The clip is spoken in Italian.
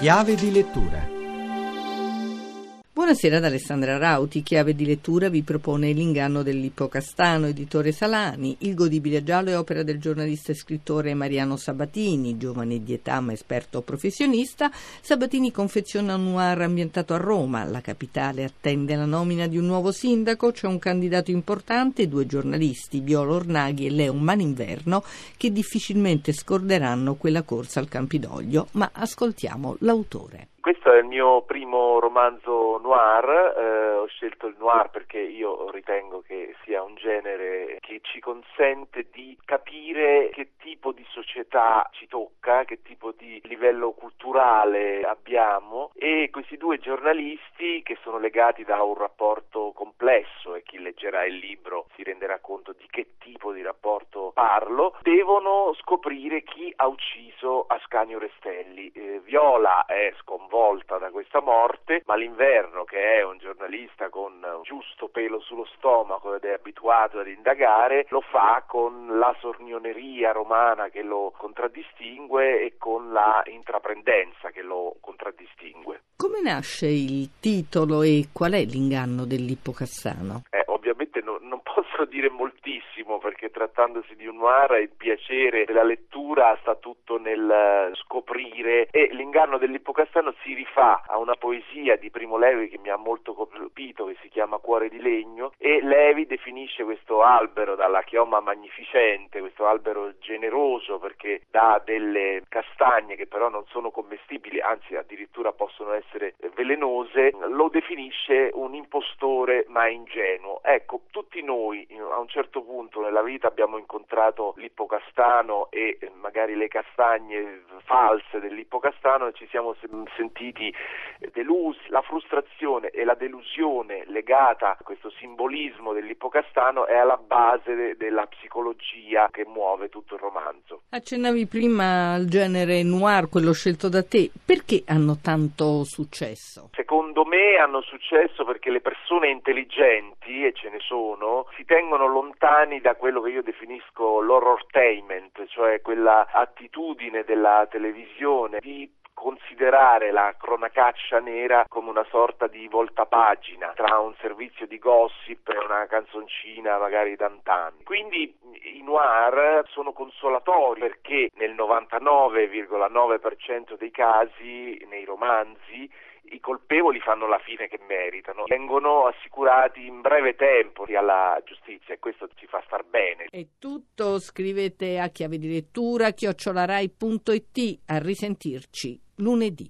Chiave di lettura Buonasera ad Alessandra Rauti, chiave di lettura vi propone L'inganno dell'ippocastano, editore Salani, Il godibile giallo è opera del giornalista e scrittore Mariano Sabatini, giovane di età ma esperto professionista. Sabatini confeziona un noir ambientato a Roma, la capitale attende la nomina di un nuovo sindaco, c'è un candidato importante, due giornalisti, Violo Ornaghi e Leon Maninverno, che difficilmente scorderanno quella corsa al Campidoglio, ma ascoltiamo l'autore. Questo è il mio primo romanzo noir, scelto il noir perché io ritengo che sia un genere che ci consente di capire che tipo di società ci tocca, che tipo di livello culturale abbiamo e questi due giornalisti che sono legati da un rapporto complesso e chi leggerà il libro si renderà conto di che tipo di rapporto parlo, devono scoprire chi ha ucciso Ascanio Restelli. Eh, Viola è sconvolta da questa morte, ma l'inverno, che è un giornalista con un giusto pelo sullo stomaco ed è abituato ad indagare, lo fa con la sornioneria romana che lo contraddistingue e con la intraprendenza che lo contraddistingue. Come nasce il titolo e qual è l'inganno dell'Ippocassano? Eh, posso dire moltissimo perché trattandosi di un noir il piacere della lettura sta tutto nel scoprire e l'inganno dell'Ippocassano si rifà a una poesia di Primo Levi che mi ha molto colpito che si chiama Cuore di legno e Levi definisce questo albero dalla chioma magnificente, questo albero generoso perché dà delle castagne che però non sono commestibili, anzi addirittura possono essere velenose, lo definisce un impostore ma ingenuo. Ecco, tutti noi a un certo punto nella vita abbiamo incontrato l'ippocastano e magari le castagne false dell'ippocastano e ci siamo sentiti delusi. La frustrazione e la delusione legata a questo simbolismo dell'ippocastano è alla base de- della psicologia che muove tutto il romanzo. Accennavi prima al genere noir, quello scelto da te. Perché hanno tanto successo? Secondo me hanno successo perché le persone intelligenti, ce ne sono, si tengono lontani da quello che io definisco l'horrortainment, cioè quella attitudine della televisione di considerare la cronacaccia nera come una sorta di voltapagina tra un servizio di gossip e una canzoncina magari d'antan. Quindi i noir sono consolatori perché nel 99,9% dei casi nei romanzi i colpevoli fanno la fine che meritano, vengono assicurati in breve tempo alla giustizia e questo ci fa star bene. È tutto, scrivete a chiave di lettura chiocciolarai.it, a risentirci lunedì.